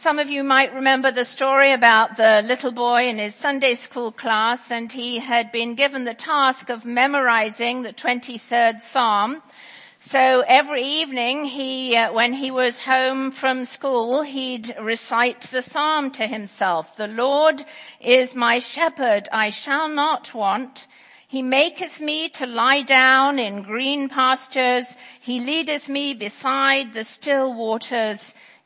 Some of you might remember the story about the little boy in his Sunday school class and he had been given the task of memorizing the 23rd Psalm. So every evening he, uh, when he was home from school, he'd recite the Psalm to himself. The Lord is my shepherd, I shall not want. He maketh me to lie down in green pastures. He leadeth me beside the still waters.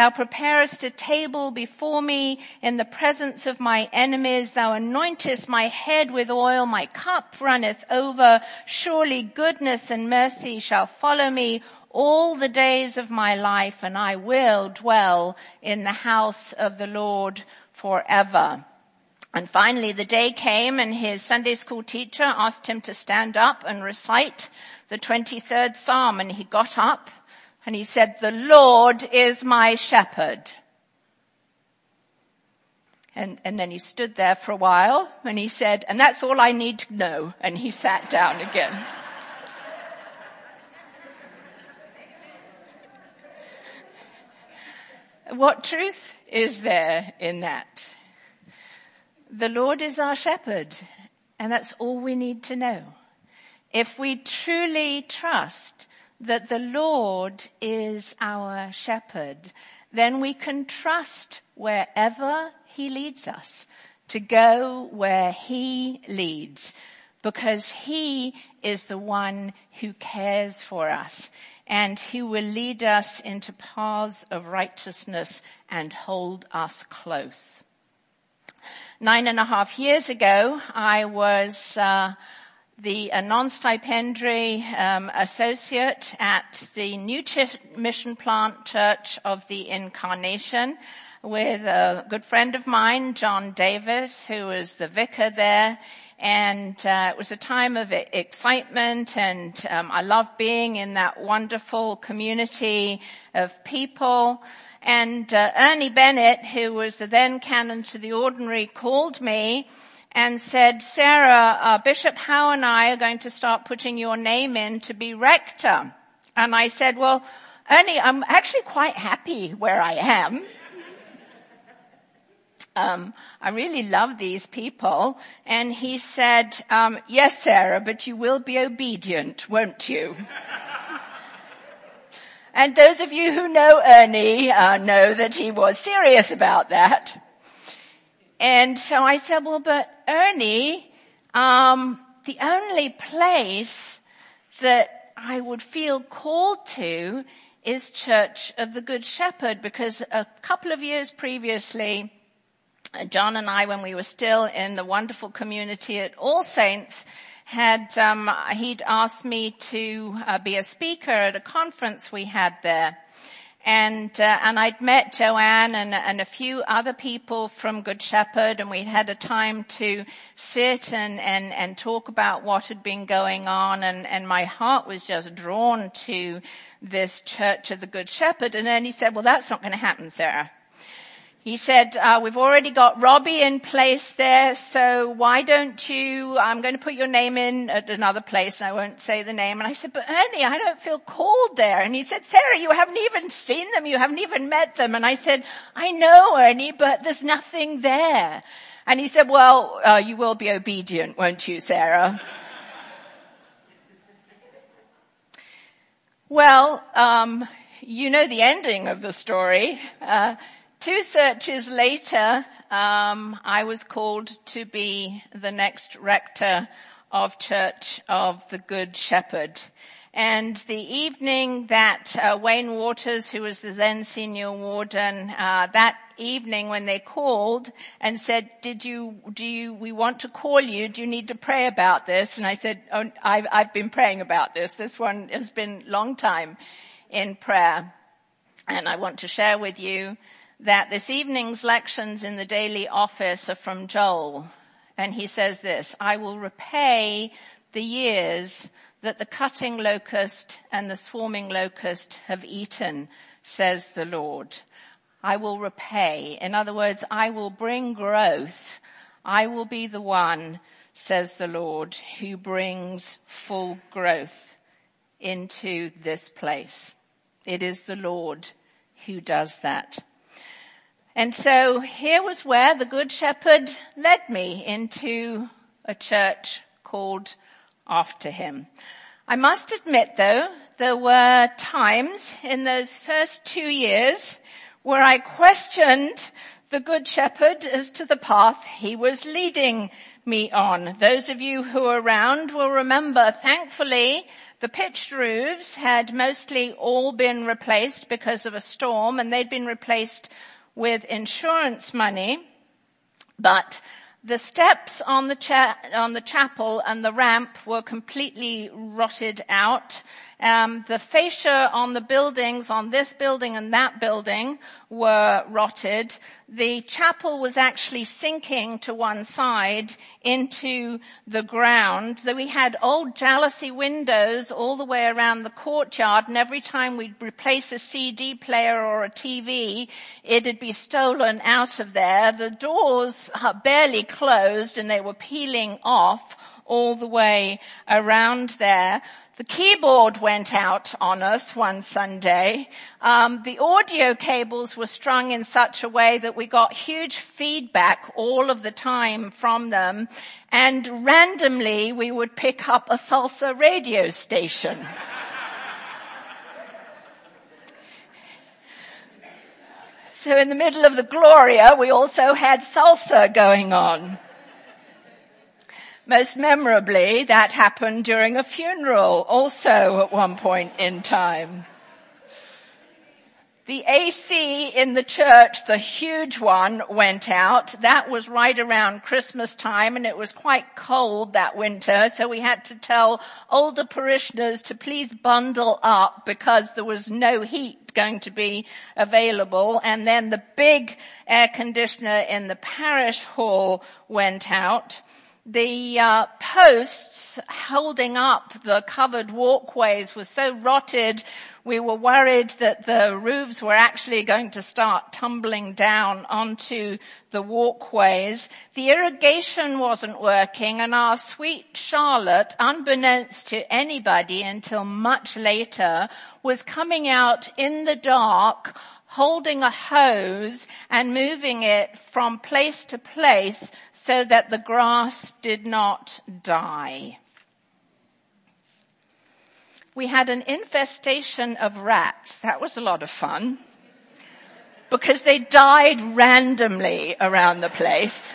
Thou preparest a table before me in the presence of my enemies. Thou anointest my head with oil. My cup runneth over. Surely goodness and mercy shall follow me all the days of my life and I will dwell in the house of the Lord forever. And finally the day came and his Sunday school teacher asked him to stand up and recite the 23rd Psalm and he got up and he said, the Lord is my shepherd. And, and then he stood there for a while and he said, and that's all I need to know. And he sat down again. what truth is there in that? The Lord is our shepherd and that's all we need to know. If we truly trust that the Lord is our shepherd, then we can trust wherever he leads us to go where he leads because he is the one who cares for us and who will lead us into paths of righteousness and hold us close. Nine and a half years ago, I was uh, the a non-stipendiary um, associate at the New Mission Plant Church of the Incarnation with a good friend of mine, John Davis, who was the vicar there. And uh, it was a time of excitement, and um, I love being in that wonderful community of people. And uh, Ernie Bennett, who was the then canon to the ordinary, called me and said, Sarah, uh, Bishop Howe and I are going to start putting your name in to be rector. And I said, well, Ernie, I'm actually quite happy where I am. Um, I really love these people. And he said, um, yes, Sarah, but you will be obedient, won't you? and those of you who know Ernie uh, know that he was serious about that. And so I said, well, but Ernie, um, the only place that I would feel called to is Church of the Good Shepherd because a couple of years previously, John and I, when we were still in the wonderful community at All Saints, had um, he'd asked me to uh, be a speaker at a conference we had there and uh, and I'd met Joanne and and a few other people from Good Shepherd, and we'd had a time to sit and and and talk about what had been going on, and and my heart was just drawn to this Church of the Good Shepherd. And then he said, "Well, that's not going to happen, Sarah." He said, uh, we've already got Robbie in place there, so why don't you, I'm going to put your name in at another place and I won't say the name. And I said, but Ernie, I don't feel called there. And he said, Sarah, you haven't even seen them. You haven't even met them. And I said, I know Ernie, but there's nothing there. And he said, well, uh, you will be obedient, won't you, Sarah? well, um, you know the ending of the story. Uh, Two searches later, um, I was called to be the next rector of Church of the Good Shepherd. And the evening that uh, Wayne Waters, who was the then senior warden, uh, that evening when they called and said, "Did you? Do you? We want to call you. Do you need to pray about this?" And I said, oh, I've, "I've been praying about this. This one has been a long time in prayer, and I want to share with you." That this evening's lections in the daily office are from Joel. And he says this, I will repay the years that the cutting locust and the swarming locust have eaten, says the Lord. I will repay. In other words, I will bring growth. I will be the one, says the Lord, who brings full growth into this place. It is the Lord who does that. And so here was where the Good Shepherd led me into a church called after him. I must admit though, there were times in those first two years where I questioned the Good Shepherd as to the path he was leading me on. Those of you who are around will remember, thankfully, the pitched roofs had mostly all been replaced because of a storm and they'd been replaced with insurance money. But the steps on the, cha- on the chapel and the ramp were completely rotted out. Um, the fascia on the buildings, on this building and that building, were rotted. The chapel was actually sinking to one side into the ground. we had old jalousie windows all the way around the courtyard and every time we'd replace a CD player or a TV, it'd be stolen out of there. The doors barely closed and they were peeling off all the way around there. The keyboard went out on us one Sunday. Um, the audio cables were strung in such a way that we got huge feedback all of the time from them, and randomly we would pick up a salsa radio station. So in the middle of the Gloria, we also had salsa going on. Most memorably, that happened during a funeral also at one point in time. The AC in the church, the huge one, went out. That was right around Christmas time and it was quite cold that winter, so we had to tell older parishioners to please bundle up because there was no heat going to be available. And then the big air conditioner in the parish hall went out the uh, posts holding up the covered walkways were so rotted we were worried that the roofs were actually going to start tumbling down onto the walkways. The irrigation wasn't working and our sweet Charlotte, unbeknownst to anybody until much later, was coming out in the dark holding a hose and moving it from place to place so that the grass did not die. We had an infestation of rats. That was a lot of fun because they died randomly around the place.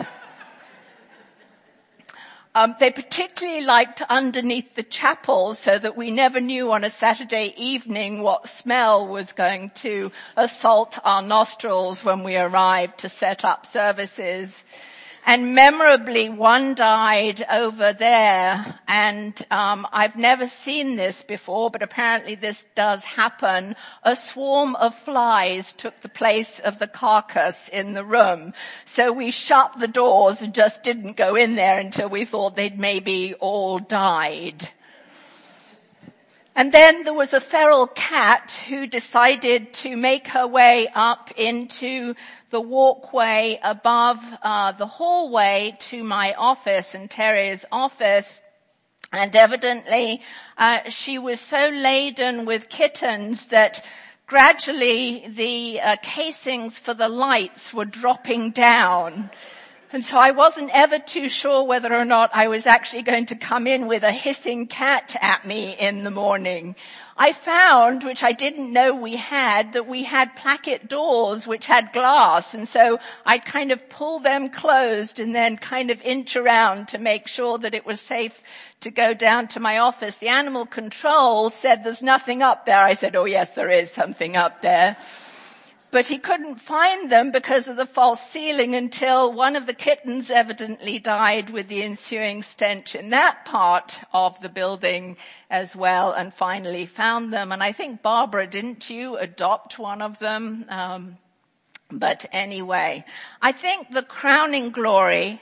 Um, they particularly liked underneath the chapel so that we never knew on a Saturday evening what smell was going to assault our nostrils when we arrived to set up services. And memorably, one died over there, and um, I've never seen this before, but apparently this does happen. A swarm of flies took the place of the carcass in the room, so we shut the doors and just didn't go in there until we thought they'd maybe all died. And then there was a feral cat who decided to make her way up into the walkway above uh, the hallway to my office and Terry's office. And evidently, uh, she was so laden with kittens that gradually the uh, casings for the lights were dropping down. And so I wasn't ever too sure whether or not I was actually going to come in with a hissing cat at me in the morning. I found, which I didn't know we had, that we had placket doors which had glass and so I'd kind of pull them closed and then kind of inch around to make sure that it was safe to go down to my office. The animal control said there's nothing up there. I said, oh yes, there is something up there but he couldn't find them because of the false ceiling until one of the kittens evidently died with the ensuing stench in that part of the building as well and finally found them. And I think Barbara, didn't you adopt one of them? Um, but anyway, I think the crowning glory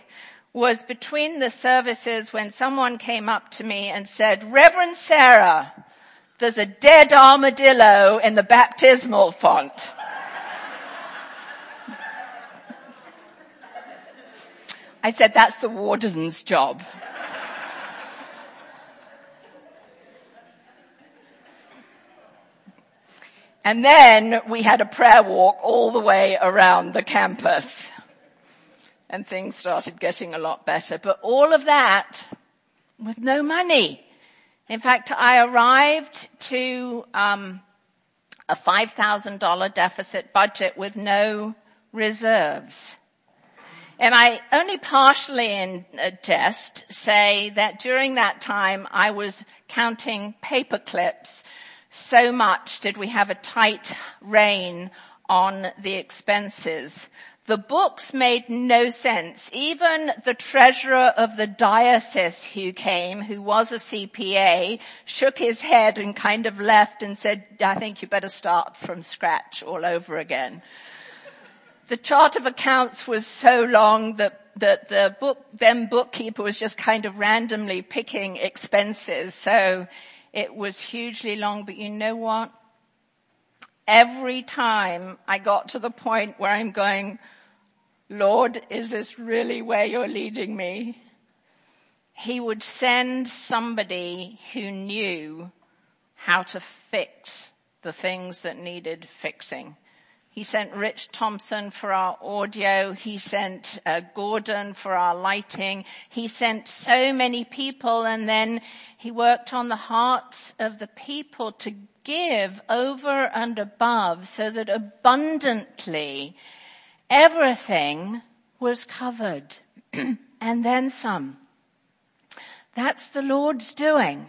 was between the services when someone came up to me and said, Reverend Sarah, there's a dead armadillo in the baptismal font. I said, that's the warden's job. And then we had a prayer walk all the way around the campus. And things started getting a lot better. But all of that with no money. In fact, I arrived to um, a $5,000 deficit budget with no reserves. And I only partially in uh, jest say that during that time I was counting paper clips so much did we have a tight rein on the expenses. The books made no sense. Even the treasurer of the diocese who came, who was a CPA, shook his head and kind of left and said, I think you better start from scratch all over again. The chart of accounts was so long that that the book, then bookkeeper was just kind of randomly picking expenses. So it was hugely long, but you know what? Every time I got to the point where I'm going, Lord, is this really where you're leading me? He would send somebody who knew how to fix the things that needed fixing. He sent Rich Thompson for our audio. He sent uh, Gordon for our lighting. He sent so many people and then he worked on the hearts of the people to give over and above so that abundantly everything was covered and then some. That's the Lord's doing.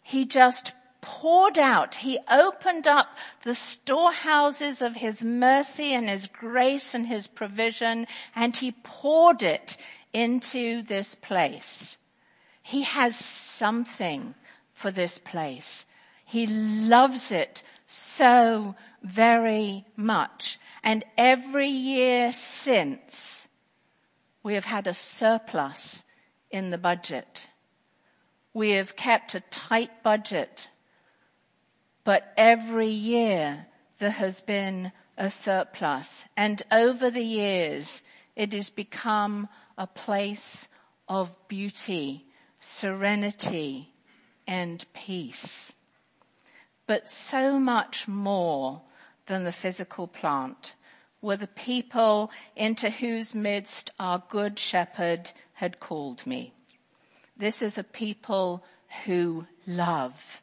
He just poured out. He opened up the storehouses of his mercy and his grace and his provision and he poured it into this place. He has something for this place. He loves it so very much. And every year since, we have had a surplus in the budget. We have kept a tight budget but every year there has been a surplus and over the years it has become a place of beauty, serenity and peace. But so much more than the physical plant were the people into whose midst our good shepherd had called me. This is a people who love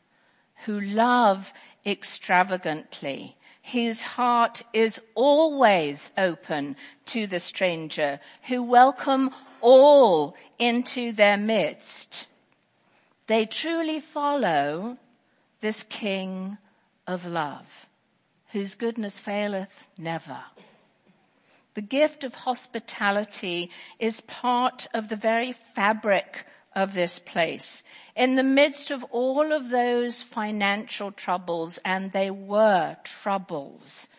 who love extravagantly, whose heart is always open to the stranger, who welcome all into their midst. They truly follow this King of love, whose goodness faileth never. The gift of hospitality is part of the very fabric of this place. In the midst of all of those financial troubles, and they were troubles,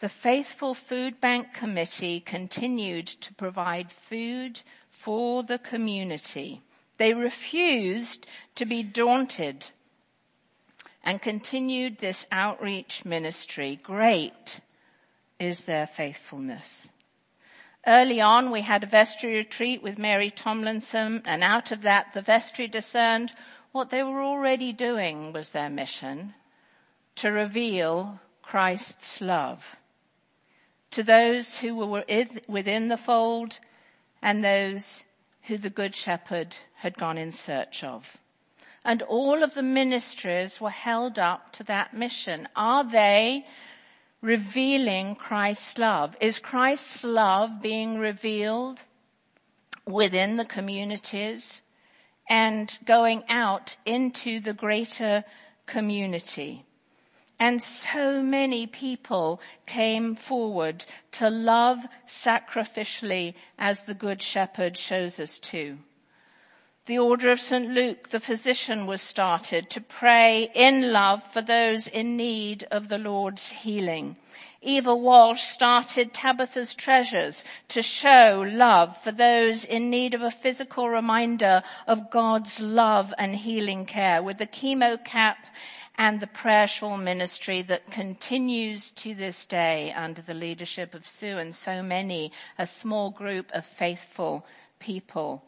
the Faithful Food Bank Committee continued to provide food for the community. They refused to be daunted and continued this outreach ministry. Great is their faithfulness. Early on, we had a vestry retreat with Mary Tomlinson, and out of that, the vestry discerned what they were already doing was their mission to reveal Christ's love to those who were within the fold and those who the Good Shepherd had gone in search of. And all of the ministries were held up to that mission. Are they revealing Christ's love? Is Christ's love being revealed within the communities and going out into the greater community? And so many people came forward to love sacrificially as the Good Shepherd shows us to. The Order of St. Luke, the physician, was started to pray in love for those in need of the Lord's healing. Eva Walsh started Tabitha's Treasures to show love for those in need of a physical reminder of God's love and healing care with the chemo cap and the prayer shawl ministry that continues to this day under the leadership of Sue and so many, a small group of faithful people.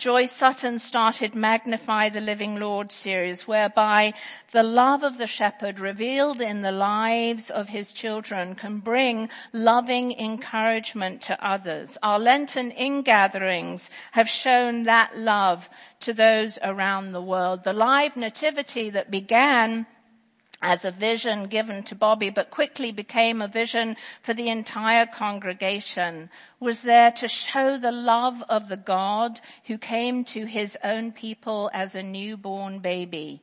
Joy Sutton started Magnify the Living Lord series whereby the love of the shepherd revealed in the lives of his children can bring loving encouragement to others. Our Lenten ingatherings have shown that love to those around the world. The live nativity that began as a vision given to Bobby, but quickly became a vision for the entire congregation, was there to show the love of the God who came to his own people as a newborn baby.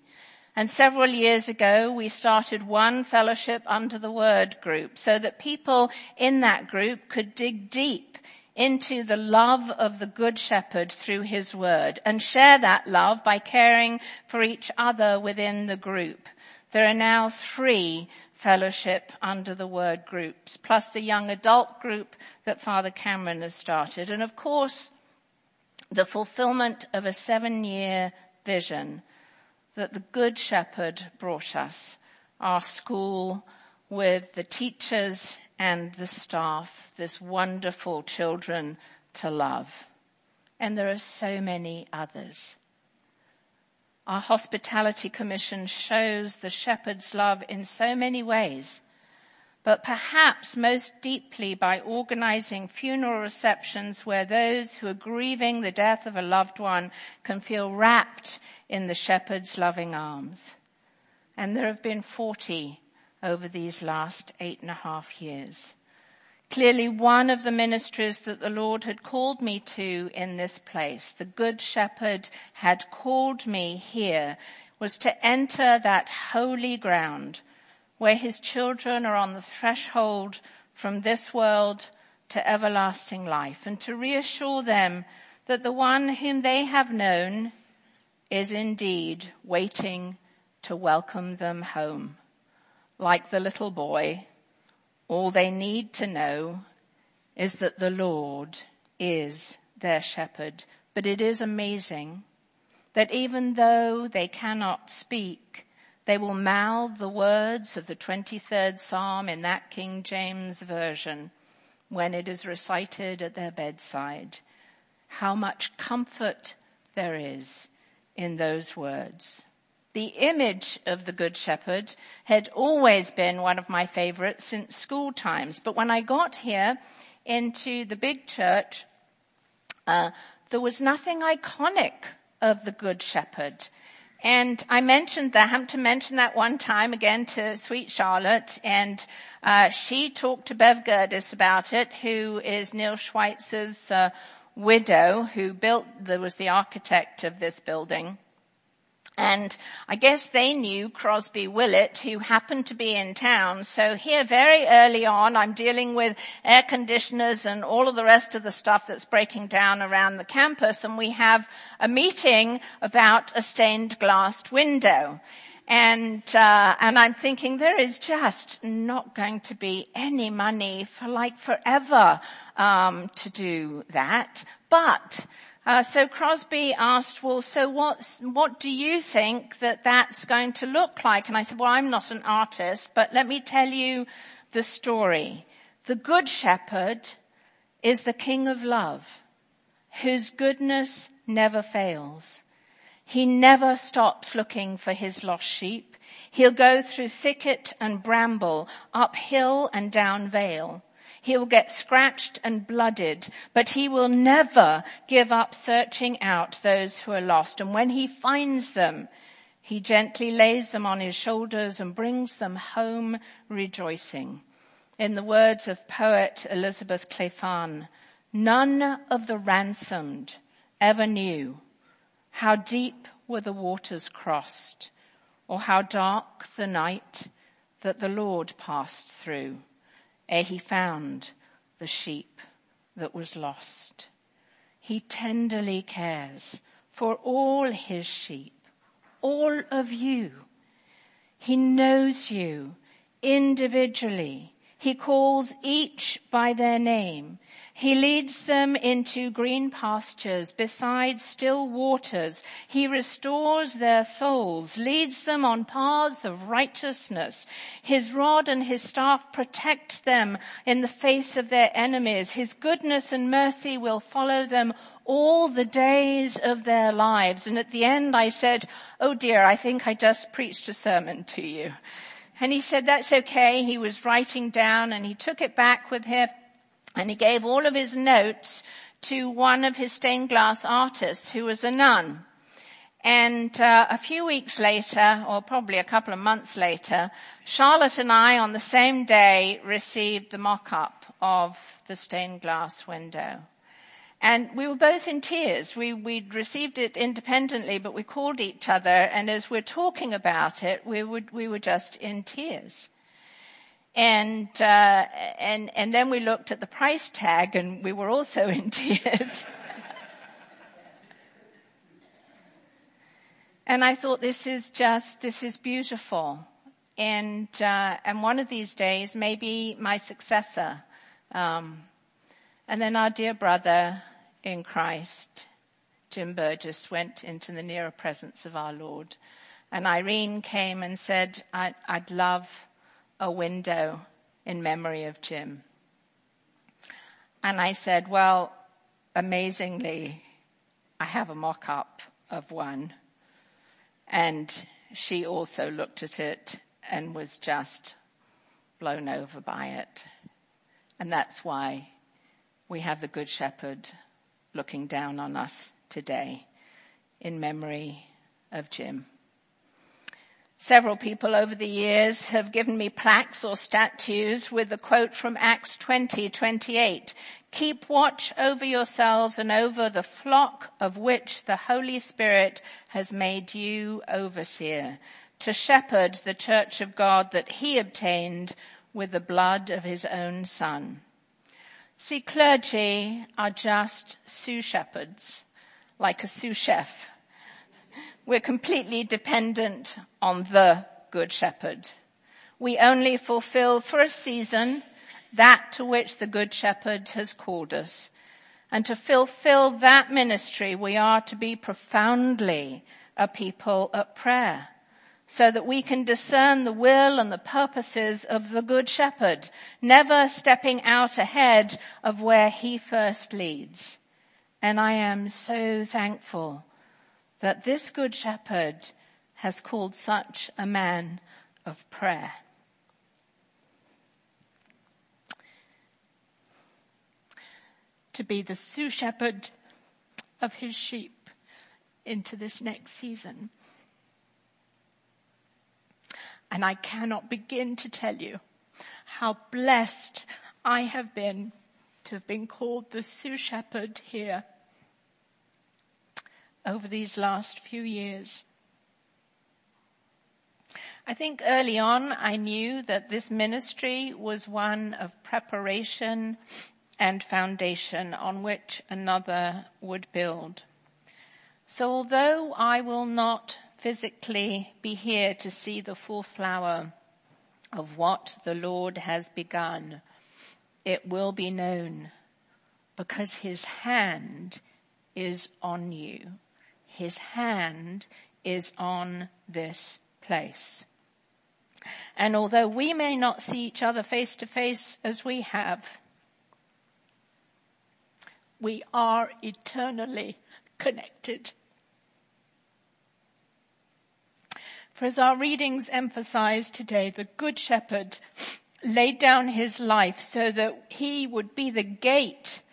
And several years ago, we started one fellowship under the word group so that people in that group could dig deep into the love of the good shepherd through his word and share that love by caring for each other within the group. There are now three fellowship under the word groups, plus the young adult group that Father Cameron has started. And of course, the fulfillment of a seven year vision that the Good Shepherd brought us, our school with the teachers and the staff, this wonderful children to love. And there are so many others. Our hospitality commission shows the shepherd's love in so many ways, but perhaps most deeply by organizing funeral receptions where those who are grieving the death of a loved one can feel wrapped in the shepherd's loving arms. And there have been 40 over these last eight and a half years. Clearly one of the ministries that the Lord had called me to in this place, the Good Shepherd had called me here, was to enter that holy ground where his children are on the threshold from this world to everlasting life and to reassure them that the one whom they have known is indeed waiting to welcome them home. Like the little boy all they need to know is that the Lord is their shepherd. But it is amazing that even though they cannot speak, they will mouth the words of the 23rd Psalm in that King James version when it is recited at their bedside. How much comfort there is in those words. The image of the Good Shepherd had always been one of my favorites since school times. But when I got here into the big church, uh, there was nothing iconic of the Good Shepherd. And I mentioned that, I happened to mention that one time again to Sweet Charlotte, and uh, she talked to Bev Gerdes about it, who is Neil Schweitzer's uh, widow, who built, there was the architect of this building. And I guess they knew Crosby Willet, who happened to be in town. So here very early on, I'm dealing with air conditioners and all of the rest of the stuff that's breaking down around the campus. And we have a meeting about a stained glass window. And, uh, and I'm thinking there is just not going to be any money for like forever, um, to do that. But uh, so Crosby asked, well, so what do you think that that's going to look like? And I said, well, I'm not an artist, but let me tell you the story. The good shepherd is the king of love, whose goodness never fails. He never stops looking for his lost sheep. He'll go through thicket and bramble, up hill and down vale. He will get scratched and blooded, but he will never give up searching out those who are lost. And when he finds them, he gently lays them on his shoulders and brings them home rejoicing. In the words of poet Elizabeth Clephane, none of the ransomed ever knew how deep were the waters crossed or how dark the night that the Lord passed through ere he found the sheep that was lost. He tenderly cares for all his sheep, all of you. He knows you individually. He calls each by their name. He leads them into green pastures beside still waters. He restores their souls, leads them on paths of righteousness. His rod and his staff protect them in the face of their enemies. His goodness and mercy will follow them all the days of their lives. And at the end I said, oh dear, I think I just preached a sermon to you. And he said, that's okay. He was writing down and he took it back with him and he gave all of his notes to one of his stained glass artists who was a nun. And uh, a few weeks later, or probably a couple of months later, Charlotte and I on the same day received the mock-up of the stained glass window. And we were both in tears. We, we'd received it independently, but we called each other, and as we're talking about it, we, would, we were just in tears. And, uh, and, and then we looked at the price tag, and we were also in tears. and I thought, this is just, this is beautiful. And, uh, and one of these days, maybe my successor, um, and then our dear brother in Christ, Jim Burgess, went into the nearer presence of our Lord. And Irene came and said, I'd, love a window in memory of Jim. And I said, well, amazingly, I have a mock-up of one. And she also looked at it and was just blown over by it. And that's why we have the Good Shepherd looking down on us today in memory of Jim. Several people over the years have given me plaques or statues with the quote from Acts 20, 28. Keep watch over yourselves and over the flock of which the Holy Spirit has made you overseer to shepherd the church of God that he obtained with the blood of his own son. See, clergy are just sous shepherds, like a sous chef. We're completely dependent on the good shepherd. We only fulfill for a season that to which the good shepherd has called us. And to fulfill that ministry, we are to be profoundly a people at prayer so that we can discern the will and the purposes of the Good Shepherd, never stepping out ahead of where he first leads. And I am so thankful that this Good Shepherd has called such a man of prayer. To be the sous shepherd of his sheep into this next season. And I cannot begin to tell you how blessed I have been to have been called the sous shepherd here over these last few years. I think early on I knew that this ministry was one of preparation and foundation on which another would build. So although I will not physically be here to see the full flower of what the Lord has begun, it will be known because his hand is on you. His hand is on this place. And although we may not see each other face to face as we have, we are eternally connected. For as our readings emphasize today, the Good Shepherd laid down his life so that he would be the gate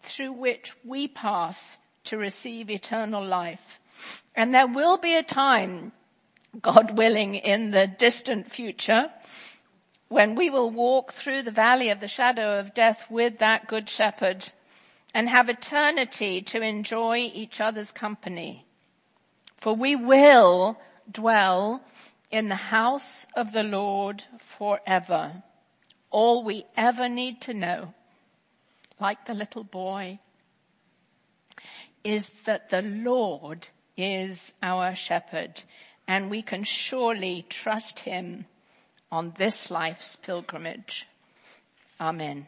through which we pass to receive eternal life. And there will be a time, God willing, in the distant future, when we will walk through the valley of the shadow of death with that good shepherd and have eternity to enjoy each other's company. For we will dwell in the house of the Lord forever. All we ever need to know, like the little boy, is that the Lord is our shepherd and we can surely trust him on this life's pilgrimage. Amen.